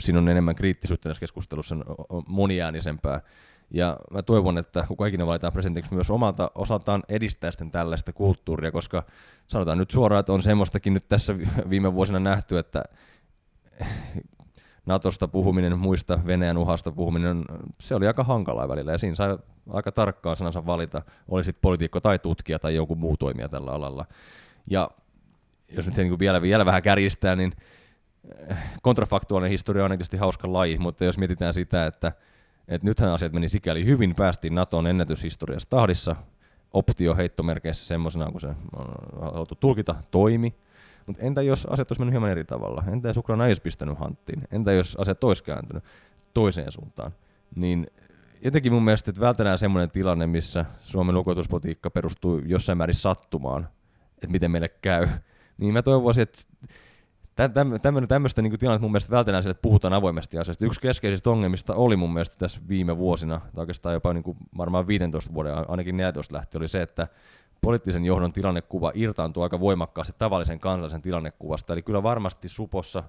siinä on enemmän kriittisyyttä näissä keskustelussa, on moniäänisempää. Ja mä toivon, että kun kaikki ne valitaan presidentiksi myös omalta osaltaan edistää sitten tällaista kulttuuria, koska sanotaan nyt suoraan, että on semmoistakin nyt tässä viime vuosina nähty, että Natosta puhuminen, muista Venäjän uhasta puhuminen, se oli aika hankalaa välillä ja siinä sai aika tarkkaan sanansa valita, oli sitten poliitikko tai tutkija tai joku muu toimija tällä alalla. Ja jos nyt niin vielä, vielä vähän kärjistää, niin kontrafaktuaalinen historia on tietysti hauska laji, mutta jos mietitään sitä, että, että nythän asiat meni sikäli hyvin, päästiin Naton ennätyshistoriassa tahdissa, optio heittomerkeissä semmoisena, kun se on haluttu tulkita, toimi. Mutta entä jos asiat olisi mennyt hieman eri tavalla? Entä jos Ukraina ei olisi pistänyt hanttiin? Entä jos asiat olisi kääntynyt toiseen suuntaan? Niin jotenkin mun mielestä, että vältetään semmoinen tilanne, missä Suomen ulkoituspolitiikka perustuu jossain määrin sattumaan, että miten meille käy. Niin mä toivoisin, että tämmöistä niin tilannetta mun mielestä vältetään sille, että puhutaan avoimesti asioista. Yksi keskeisistä ongelmista oli mun mielestä tässä viime vuosina, tai oikeastaan jopa niin kuin varmaan 15 vuoden, ainakin 14 lähti, oli se, että poliittisen johdon tilannekuva irtaantui aika voimakkaasti tavallisen kansallisen tilannekuvasta. Eli kyllä varmasti Supossa,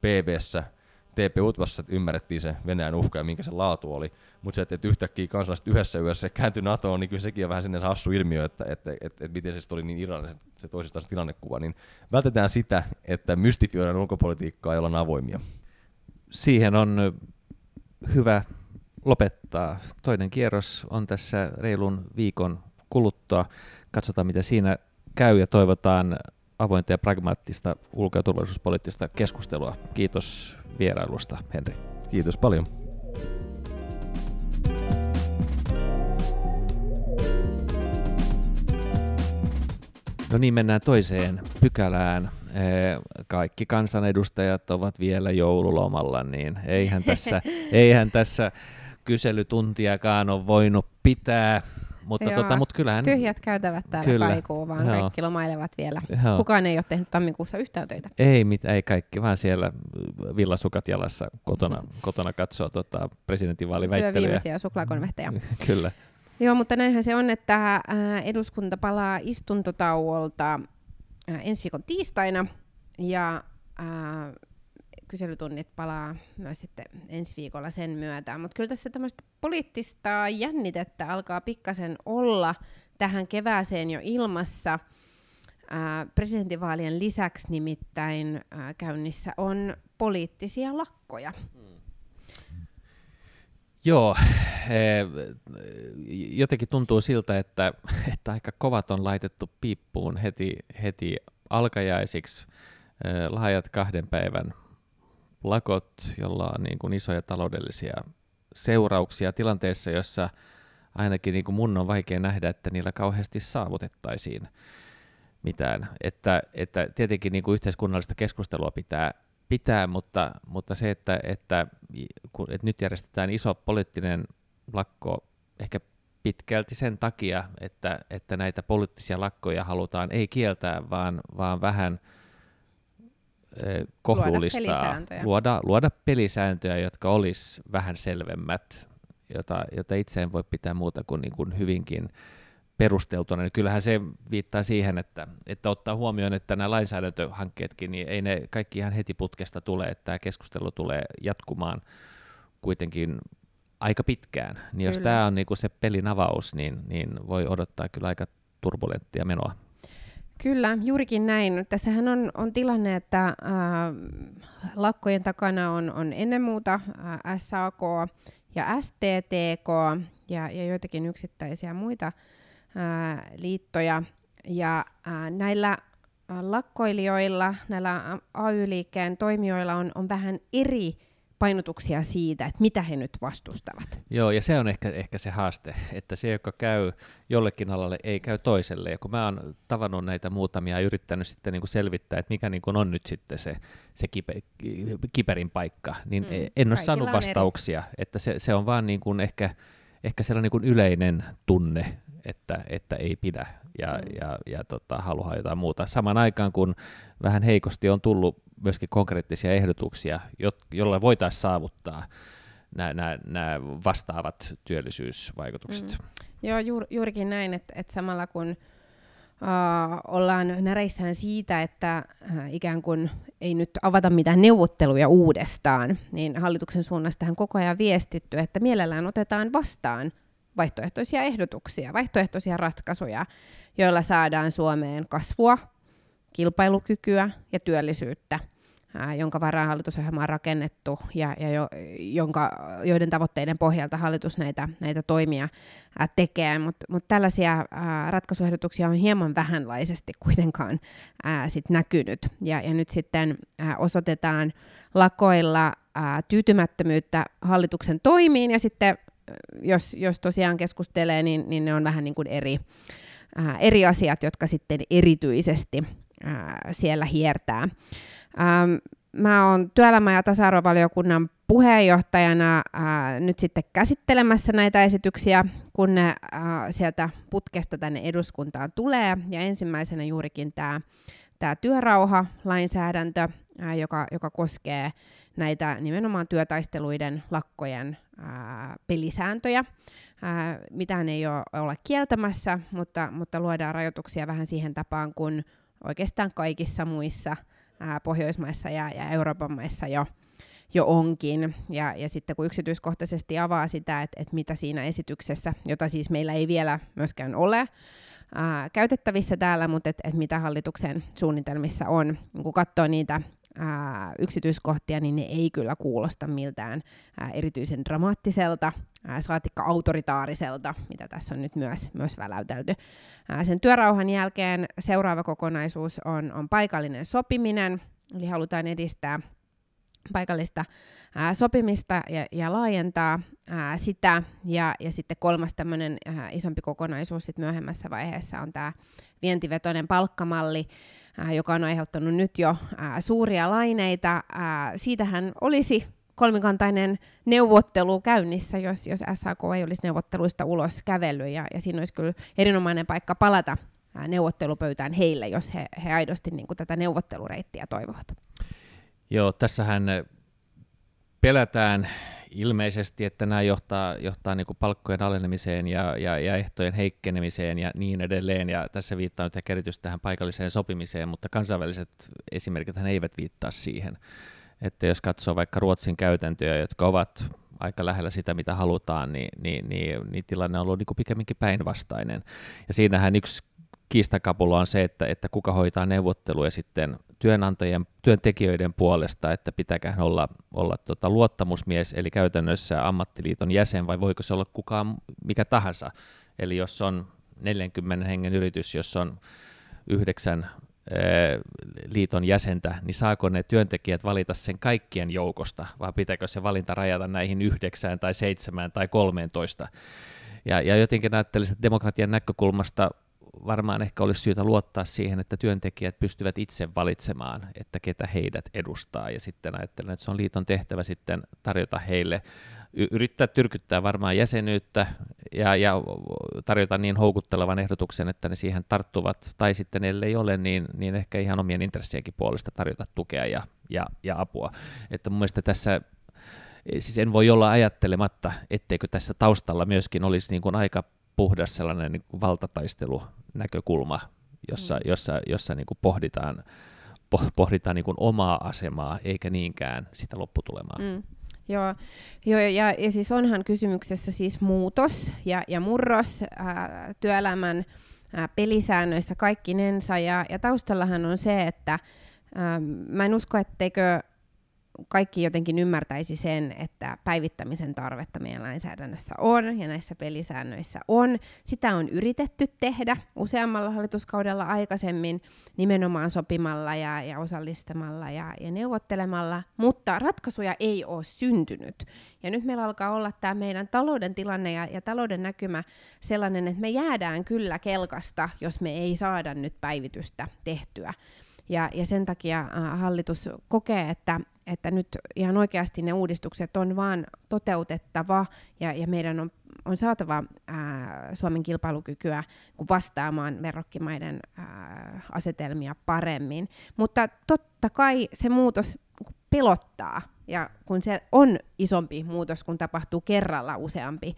PVssä, TP-UTVassa ymmärrettiin se Venäjän uhka ja minkä se laatu oli, mutta se, että, että yhtäkkiä kansalaiset yhdessä yössä kääntyi NATOon, niin kyllä sekin on vähän sinne hassu ilmiö, että, että, että, että miten se oli niin irrallinen se, se toisistaan se tilannekuva, niin vältetään sitä, että mystifioidaan ulkopolitiikkaa, jolla on avoimia. Siihen on hyvä lopettaa. Toinen kierros on tässä reilun viikon kuluttua. Katsotaan, mitä siinä käy ja toivotaan avointa ja pragmaattista ulko- ja turvallisuuspoliittista keskustelua. Kiitos vierailusta, Henri. Kiitos paljon. No niin, mennään toiseen pykälään. Eh, kaikki kansanedustajat ovat vielä joululomalla, niin eihän tässä, eihän tässä kyselytuntiakaan ole voinut pitää. Mutta, Joo, tota, mut kyllähän... Tyhjät käytävät täällä kyllä. kaikuu, vaan Joo. kaikki lomailevat vielä. Joo. Kukaan ei ole tehnyt tammikuussa yhtään töitä. Ei, mit, ei kaikki, vaan siellä villasukat jalassa kotona, kotona katsoo tota, presidentinvaaliväittelyä. Syö viimeisiä suklaakonvehteja. kyllä. Joo, mutta näinhän se on, että eduskunta palaa istuntotauolta ensi viikon tiistaina ja kyselytunnit palaa myös sitten ensi viikolla sen myötä. Mutta kyllä tässä tämmöistä poliittista jännitettä alkaa pikkasen olla tähän kevääseen jo ilmassa. Ää, presidentinvaalien lisäksi nimittäin ää, käynnissä on poliittisia lakkoja. Joo, eh, jotenkin tuntuu siltä, että, että aika kovat on laitettu piippuun heti, heti alkajaisiksi. Eh, laajat kahden päivän lakot, jolla on niin kuin isoja taloudellisia seurauksia tilanteessa, jossa ainakin niin kuin mun on vaikea nähdä, että niillä kauheasti saavutettaisiin mitään. Että, että tietenkin niin kuin yhteiskunnallista keskustelua pitää pitää, mutta, mutta se, että, että, kun, että nyt järjestetään iso poliittinen lakko ehkä pitkälti sen takia, että, että näitä poliittisia lakkoja halutaan ei kieltää, vaan, vaan vähän kohduullistaa, luoda pelisääntöjä. Luoda, luoda pelisääntöjä, jotka olisi vähän selvemmät, jota, jota itse en voi pitää muuta kuin, niin kuin hyvinkin perusteltuna, niin kyllähän se viittaa siihen, että, että ottaa huomioon, että nämä lainsäädäntöhankkeetkin, niin ei ne kaikki ihan heti putkesta tule, että tämä keskustelu tulee jatkumaan kuitenkin aika pitkään. Niin kyllä. jos tämä on niinku se pelin avaus, niin, niin voi odottaa kyllä aika turbulenttia menoa. Kyllä, juurikin näin. Tässähän on, on tilanne, että äh, lakkojen takana on, on ennen muuta äh, SAK ja STTK ja, ja joitakin yksittäisiä muita liittoja. Ja näillä lakkoilijoilla, näillä AY-liikkeen toimijoilla on, on vähän eri painotuksia siitä, että mitä he nyt vastustavat. Joo, ja se on ehkä, ehkä se haaste, että se, joka käy jollekin alalle, ei käy toiselle. Ja kun mä oon tavannut näitä muutamia ja yrittänyt sitten niin kuin selvittää, että mikä niin kuin on nyt sitten se, se kipe, kiperin paikka, niin mm. en ole saanut vastauksia. Eri. Että se, se on vaan niin kuin ehkä, ehkä sellainen niin kuin yleinen tunne, että, että ei pidä ja, mm. ja, ja tota, haluaa jotain muuta. Samaan aikaan, kun vähän heikosti on tullut myöskin konkreettisia ehdotuksia, jo, joilla voitaisiin saavuttaa nämä vastaavat työllisyysvaikutukset. Mm. Joo, juur, juurikin näin, että, että samalla kun Uh, ollaan näreissään siitä, että uh, ikään kuin ei nyt avata mitään neuvotteluja uudestaan, niin hallituksen suunnasta on koko ajan viestitty, että mielellään otetaan vastaan vaihtoehtoisia ehdotuksia, vaihtoehtoisia ratkaisuja, joilla saadaan Suomeen kasvua, kilpailukykyä ja työllisyyttä, ää, jonka varaan hallitusohjelma on rakennettu ja, ja jo, jonka, joiden tavoitteiden pohjalta hallitus näitä, näitä toimia ää, tekee. Mutta mut tällaisia ää, ratkaisuehdotuksia on hieman vähänlaisesti kuitenkaan ää, sit näkynyt. Ja, ja nyt sitten ää, osoitetaan lakoilla ää, tyytymättömyyttä hallituksen toimiin ja sitten jos, jos tosiaan keskustelee, niin, niin ne on vähän niin kuin eri, ää, eri asiat, jotka sitten erityisesti ää, siellä hiertää. Ähm, mä oon työelämä- ja tasa-arvovaliokunnan puheenjohtajana ää, nyt sitten käsittelemässä näitä esityksiä, kun ne ää, sieltä putkesta tänne eduskuntaan tulee. Ja ensimmäisenä juurikin tämä tää työrauha-lainsäädäntö, ää, joka, joka koskee näitä nimenomaan työtaisteluiden, lakkojen ää, pelisääntöjä. Ää, mitään ei ole olla kieltämässä, mutta, mutta luodaan rajoituksia vähän siihen tapaan, kun oikeastaan kaikissa muissa ää, Pohjoismaissa ja, ja Euroopan maissa jo, jo onkin. Ja, ja sitten kun yksityiskohtaisesti avaa sitä, että, että mitä siinä esityksessä, jota siis meillä ei vielä myöskään ole, ää, käytettävissä täällä, mutta et, et mitä hallituksen suunnitelmissa on. Kun katsoo niitä ää, yksityiskohtia, niin ne ei kyllä kuulosta miltään ää, erityisen dramaattiselta, ää, saatikka autoritaariselta, mitä tässä on nyt myös, myös väläytelty. Ää, sen työrauhan jälkeen seuraava kokonaisuus on, on paikallinen sopiminen, eli halutaan edistää paikallista ää, sopimista ja, ja laajentaa ää, sitä. Ja, ja sitten kolmas tämmöinen isompi kokonaisuus sit myöhemmässä vaiheessa on tämä vientivetoinen palkkamalli, joka on aiheuttanut nyt jo suuria laineita. Ää, siitähän olisi kolmikantainen neuvottelu käynnissä, jos, jos SAK ei olisi neuvotteluista ulos kävellyt, ja, ja siinä olisi kyllä erinomainen paikka palata ää, neuvottelupöytään heille, jos he, he aidosti niin kuin, tätä neuvottelureittiä toivovat. Joo, tässähän pelätään ilmeisesti, että nämä johtaa, johtaa niin palkkojen alenemiseen ja, ja, ja ehtojen heikkenemiseen ja niin edelleen. Ja tässä viittaa nyt ehkä erityisesti tähän paikalliseen sopimiseen, mutta kansainväliset esimerkit eivät viittaa siihen. Että jos katsoo vaikka Ruotsin käytäntöjä, jotka ovat aika lähellä sitä, mitä halutaan, niin, niin, niin, niin tilanne on ollut niin pikemminkin päinvastainen. Ja siinähän yksi kiistakapula on se, että, että kuka hoitaa neuvotteluja sitten työnantajien, työntekijöiden puolesta, että pitääkö olla, olla tota luottamusmies, eli käytännössä ammattiliiton jäsen, vai voiko se olla kukaan mikä tahansa. Eli jos on 40 hengen yritys, jos on yhdeksän liiton jäsentä, niin saako ne työntekijät valita sen kaikkien joukosta, vai pitääkö se valinta rajata näihin yhdeksään tai seitsemään tai kolmeentoista? Ja, ja jotenkin ajattelisin, että demokratian näkökulmasta varmaan ehkä olisi syytä luottaa siihen, että työntekijät pystyvät itse valitsemaan, että ketä heidät edustaa, ja sitten ajattelen, että se on liiton tehtävä sitten tarjota heille yrittää tyrkyttää varmaan jäsenyyttä ja, ja tarjota niin houkuttelevan ehdotuksen, että ne siihen tarttuvat, tai sitten ellei ole, niin, niin ehkä ihan omien intressienkin puolesta tarjota tukea ja, ja, ja apua. Että mun mielestä tässä siis en voi olla ajattelematta, etteikö tässä taustalla myöskin olisi niin kuin aika puhdas sellainen niin kuin valtataistelunäkökulma, jossa, mm. jossa, jossa niin kuin pohditaan, pohditaan niin kuin omaa asemaa eikä niinkään sitä lopputulemaa. Mm. Joo, joo ja, ja siis onhan kysymyksessä siis muutos ja, ja murros ää, työelämän ää, pelisäännöissä kaikkinensa, ja, ja taustallahan on se, että ää, mä en usko, etteikö kaikki jotenkin ymmärtäisi sen, että päivittämisen tarvetta meidän lainsäädännössä on ja näissä pelisäännöissä on. Sitä on yritetty tehdä useammalla hallituskaudella aikaisemmin nimenomaan sopimalla ja, ja osallistamalla ja, ja neuvottelemalla, mutta ratkaisuja ei ole syntynyt. Ja nyt meillä alkaa olla tämä meidän talouden tilanne ja, ja talouden näkymä sellainen, että me jäädään kyllä kelkasta, jos me ei saada nyt päivitystä tehtyä. Ja, ja sen takia äh, hallitus kokee, että, että nyt ihan oikeasti ne uudistukset on vaan toteutettava ja, ja meidän on, on saatava ää, Suomen kilpailukykyä vastaamaan verrokkimaiden ää, asetelmia paremmin. Mutta totta kai se muutos pelottaa ja kun se on isompi muutos, kun tapahtuu kerralla useampi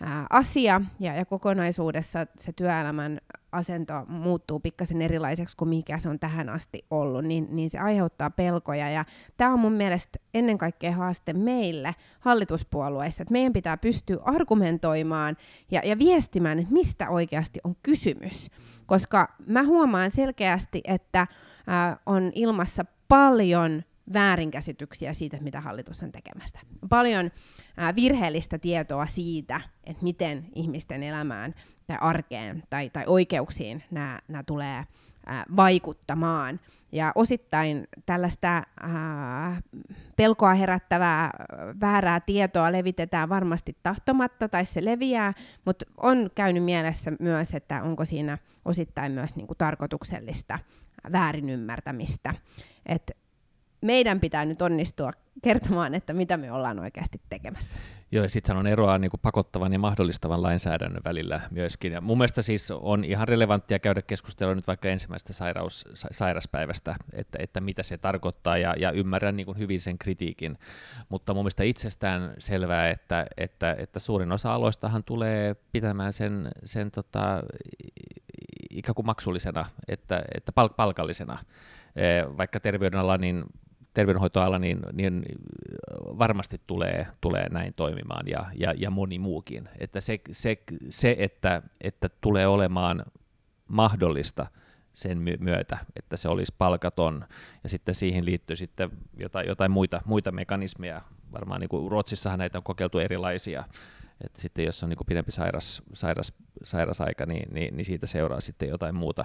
ää, asia ja, ja kokonaisuudessa se työelämän asento muuttuu pikkasen erilaiseksi kuin mikä se on tähän asti ollut, niin, niin se aiheuttaa pelkoja. Ja tämä on mun mielestä ennen kaikkea haaste meille hallituspuolueissa, että meidän pitää pystyä argumentoimaan ja, ja viestimään, että mistä oikeasti on kysymys. Koska mä huomaan selkeästi, että ää, on ilmassa paljon väärinkäsityksiä siitä, mitä hallitus on tekemästä. Paljon ää, virheellistä tietoa siitä, että miten ihmisten elämään tai arkeen tai, tai oikeuksiin nämä tulee ää, vaikuttamaan. Ja osittain tällaista ää, pelkoa herättävää väärää tietoa levitetään varmasti tahtomatta tai se leviää, mutta on käynyt mielessä myös, että onko siinä osittain myös niinku tarkoituksellista väärinymmärtämistä. Et meidän pitää nyt onnistua kertomaan, että mitä me ollaan oikeasti tekemässä. Joo, ja sittenhän on eroa niin kuin pakottavan ja mahdollistavan lainsäädännön välillä myöskin. Ja mun mielestä siis on ihan relevanttia käydä keskustelua nyt vaikka ensimmäisestä sairaus, sairaspäivästä, että, että mitä se tarkoittaa, ja, ja ymmärrän niin kuin hyvin sen kritiikin. Mutta mun mielestä itsestään selvää, että, että, että suurin osa aloistahan tulee pitämään sen, sen tota, ikään kuin maksullisena, että, että palkallisena. Vaikka terveydenala, niin terveydenhoitoala, niin, niin varmasti tulee, tulee näin toimimaan ja, ja, ja moni muukin. Että se, se, se että, että tulee olemaan mahdollista sen myötä, että se olisi palkaton, ja sitten siihen liittyy sitten jotain, jotain muita, muita mekanismeja. Varmaan niin kuin Ruotsissahan näitä on kokeiltu erilaisia, että sitten jos on niin kuin pidempi sairas, sairas, sairasaika, niin, niin, niin siitä seuraa sitten jotain muuta.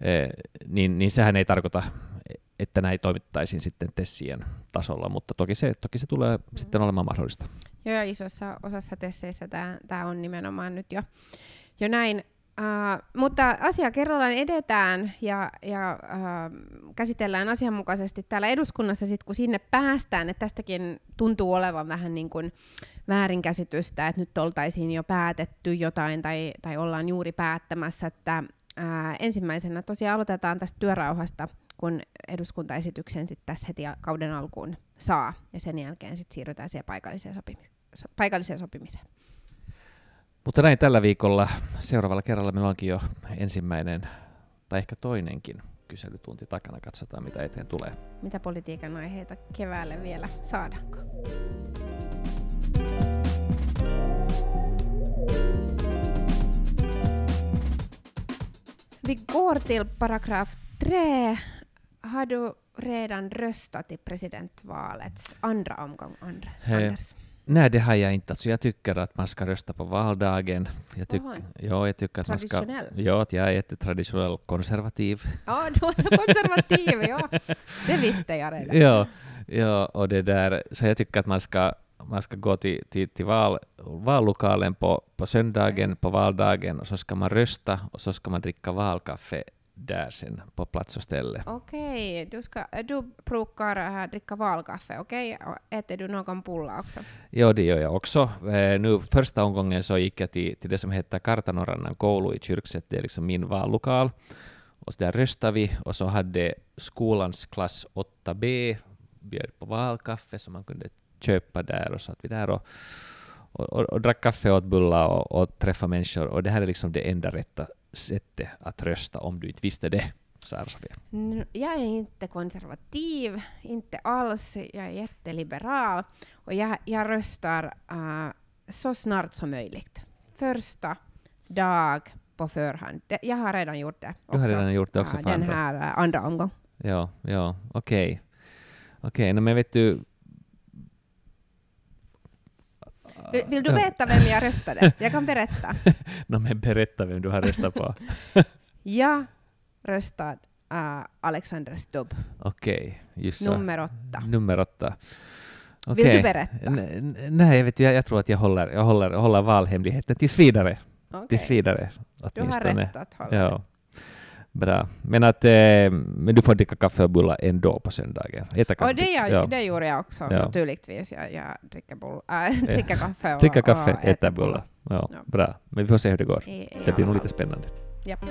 E, niin, niin sehän ei tarkoita, että näin toimittaisiin sitten Tessien tasolla, mutta toki se, toki se tulee mm. sitten olemaan mahdollista. Joo, ja isossa osassa Tesseissä tämä on nimenomaan nyt jo, jo näin. Uh, mutta asia kerrallaan edetään ja, ja uh, käsitellään asianmukaisesti täällä eduskunnassa, sit kun sinne päästään. että tästäkin tuntuu olevan vähän niin kuin väärinkäsitystä, että nyt oltaisiin jo päätetty jotain tai, tai ollaan juuri päättämässä. Että, uh, ensimmäisenä tosiaan aloitetaan tästä työrauhasta – kun eduskuntaesityksen sitten tässä heti kauden alkuun saa, ja sen jälkeen sit siirrytään siihen paikalliseen, sopimi- so- paikalliseen sopimiseen. Mutta näin tällä viikolla. Seuraavalla kerralla meillä onkin jo ensimmäinen, tai ehkä toinenkin kyselytunti takana. Katsotaan, mitä eteen tulee. Mitä politiikan aiheita keväälle vielä saadaanko? Vi går till paragraf 3 Har du redan röstat i presidentvalets andra omgång, Andra, Hej. Anders? Nej, det har jag inte. Alltså, jag tycker att man ska rösta på valdagen. Jag, tyck, ja, jag tycker att man ska... Ja, att jag är jättetraditionell konservativ. Ja, du var så konservativ, ja. Det visste jag redan. Ja, ja, och det där, så jag tycker att man ska, man ska gå till, till, till val, vallokalen på, på söndagen, på valdagen, och så ska man rösta och så ska man dricka valkaffe där sen på plats och ställe. Okej, du, ska, du brukar äh, dricka valkaffe, okej? Och äter du någon pulla också? Ja, det gör jag också. Eh, nu första omgången så gick jag till, till det som heter Kartanorannan koulu i Kyrkset, det är liksom min vallokal. Och så där röstade vi och så hade skolans klass 8B bjöd på valkaffe som man kunde köpa där och satt vi där och, och, och, och drack kaffe och åt bullar och, och träffa människor. Och det här är liksom det enda rätta sättet att rösta om du inte visste det, Sofia. Jag är inte konservativ, inte alls. Jag är jätteliberal. Och jag, jag röstar äh, så snart som möjligt. Första dag på förhand. Det, jag har redan gjort det. Du har redan gjort det också äh, för Den här äh, andra omgång. Ja, ja, okej. Okej, no, men vet du... Vill, vill du veta vem jag röstade? Jag kan berätta. No, men berätta vem du har röstat på. Jag röstade äh, Alexander Stubb, Okej, just så. nummer åtta. Nummer åtta. Vill Okej. du berätta? N- Nej, vet, jag, jag tror att jag håller, jag håller, håller valhemligheten tills vidare. Okej. Tills vidare, Du har åtminstone. rätt att hålla Ja. Bra. Men, att, eh, men du får dricka kaffe och bullar ändå på söndagen. Äta kaffe. Och det, jag, ja. det gjorde jag också Ja. naturligtvis. Jag, jag dricker, bull, äh, dricker kaffe och, Dricka kaffe, och äta bullar. Ja, Ja. Bra. Men vi får se hur det går. I- Det blir nog lite spännande. Japp.